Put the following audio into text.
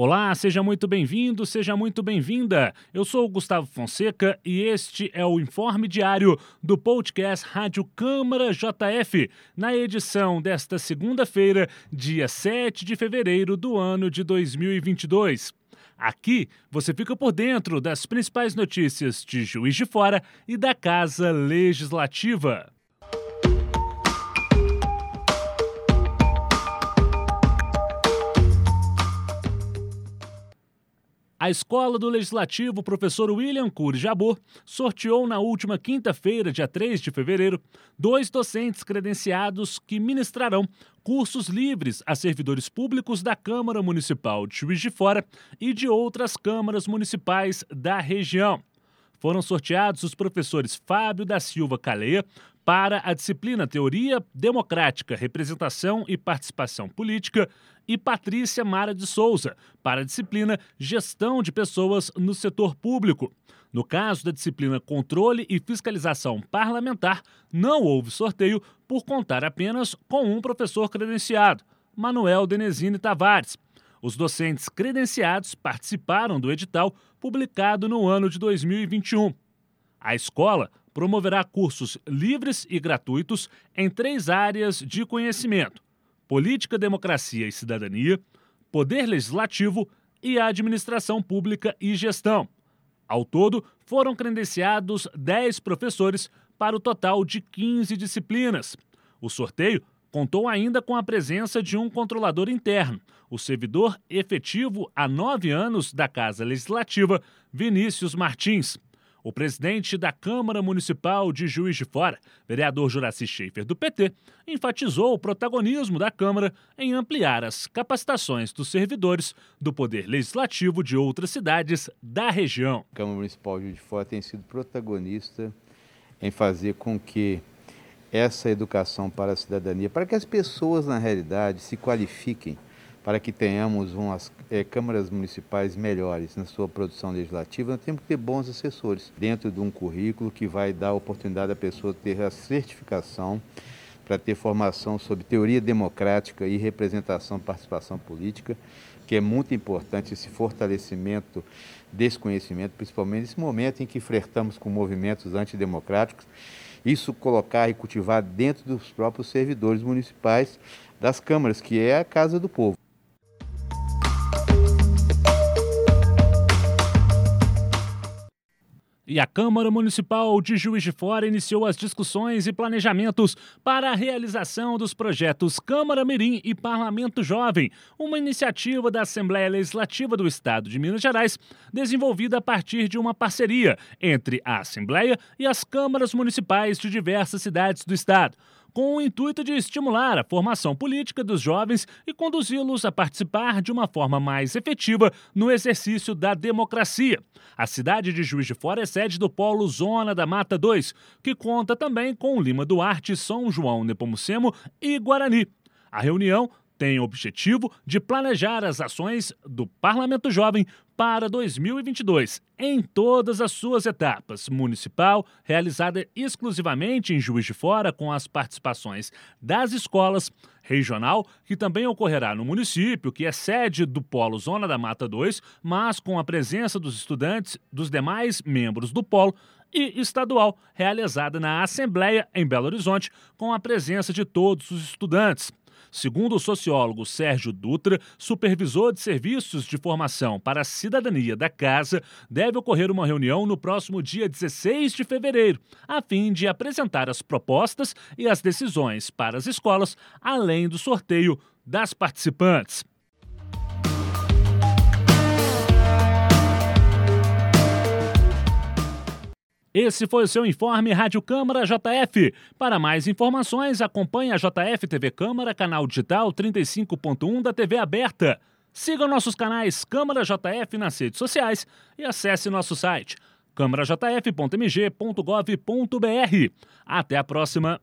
Olá, seja muito bem-vindo, seja muito bem-vinda. Eu sou o Gustavo Fonseca e este é o informe diário do podcast Rádio Câmara JF, na edição desta segunda-feira, dia 7 de fevereiro do ano de 2022. Aqui você fica por dentro das principais notícias de Juiz de Fora e da Casa Legislativa. A Escola do Legislativo Professor William Cury Jabor sorteou na última quinta-feira, dia 3 de fevereiro, dois docentes credenciados que ministrarão cursos livres a servidores públicos da Câmara Municipal de Juiz de Fora e de outras câmaras municipais da região. Foram sorteados os professores Fábio da Silva Caleia, para a disciplina Teoria Democrática, Representação e Participação Política e Patrícia Mara de Souza, para a disciplina Gestão de Pessoas no Setor Público. No caso da disciplina Controle e Fiscalização Parlamentar, não houve sorteio por contar apenas com um professor credenciado, Manuel Denezine Tavares. Os docentes credenciados participaram do edital publicado no ano de 2021. A escola promoverá cursos livres e gratuitos em três áreas de conhecimento: política, democracia e cidadania, poder legislativo e administração pública e gestão. Ao todo, foram credenciados 10 professores para o total de 15 disciplinas. O sorteio contou ainda com a presença de um controlador interno, o servidor efetivo há nove anos da Casa Legislativa, Vinícius Martins. O presidente da Câmara Municipal de Juiz de Fora, vereador Juraci Schaefer, do PT, enfatizou o protagonismo da Câmara em ampliar as capacitações dos servidores do Poder Legislativo de outras cidades da região. A Câmara Municipal de Juiz de Fora tem sido protagonista em fazer com que essa educação para a cidadania, para que as pessoas, na realidade, se qualifiquem para que tenhamos umas é, câmaras municipais melhores na sua produção legislativa, nós temos que ter bons assessores dentro de um currículo que vai dar a oportunidade da pessoa ter a certificação para ter formação sobre teoria democrática e representação, participação política, que é muito importante esse fortalecimento desse conhecimento, principalmente nesse momento em que flertamos com movimentos antidemocráticos, isso colocar e cultivar dentro dos próprios servidores municipais das câmaras, que é a casa do povo. E a Câmara Municipal de Juiz de Fora iniciou as discussões e planejamentos para a realização dos projetos Câmara Mirim e Parlamento Jovem, uma iniciativa da Assembleia Legislativa do Estado de Minas Gerais, desenvolvida a partir de uma parceria entre a Assembleia e as câmaras municipais de diversas cidades do estado com o intuito de estimular a formação política dos jovens e conduzi-los a participar de uma forma mais efetiva no exercício da democracia. A cidade de Juiz de Fora é sede do Polo Zona da Mata 2, que conta também com Lima Duarte, São João Nepomucemo e Guarani. A reunião tem o objetivo de planejar as ações do Parlamento Jovem para 2022, em todas as suas etapas: municipal, realizada exclusivamente em Juiz de Fora, com as participações das escolas, regional, que também ocorrerá no município, que é sede do Polo Zona da Mata 2, mas com a presença dos estudantes dos demais membros do Polo, e estadual, realizada na Assembleia em Belo Horizonte, com a presença de todos os estudantes. Segundo o sociólogo Sérgio Dutra, supervisor de serviços de formação para a cidadania da Casa, deve ocorrer uma reunião no próximo dia 16 de fevereiro, a fim de apresentar as propostas e as decisões para as escolas, além do sorteio das participantes. Esse foi o seu informe Rádio Câmara JF. Para mais informações, acompanhe a JF TV Câmara, canal digital 35.1 da TV aberta. Siga nossos canais Câmara JF nas redes sociais e acesse nosso site câmarajf.mg.gov.br. Até a próxima.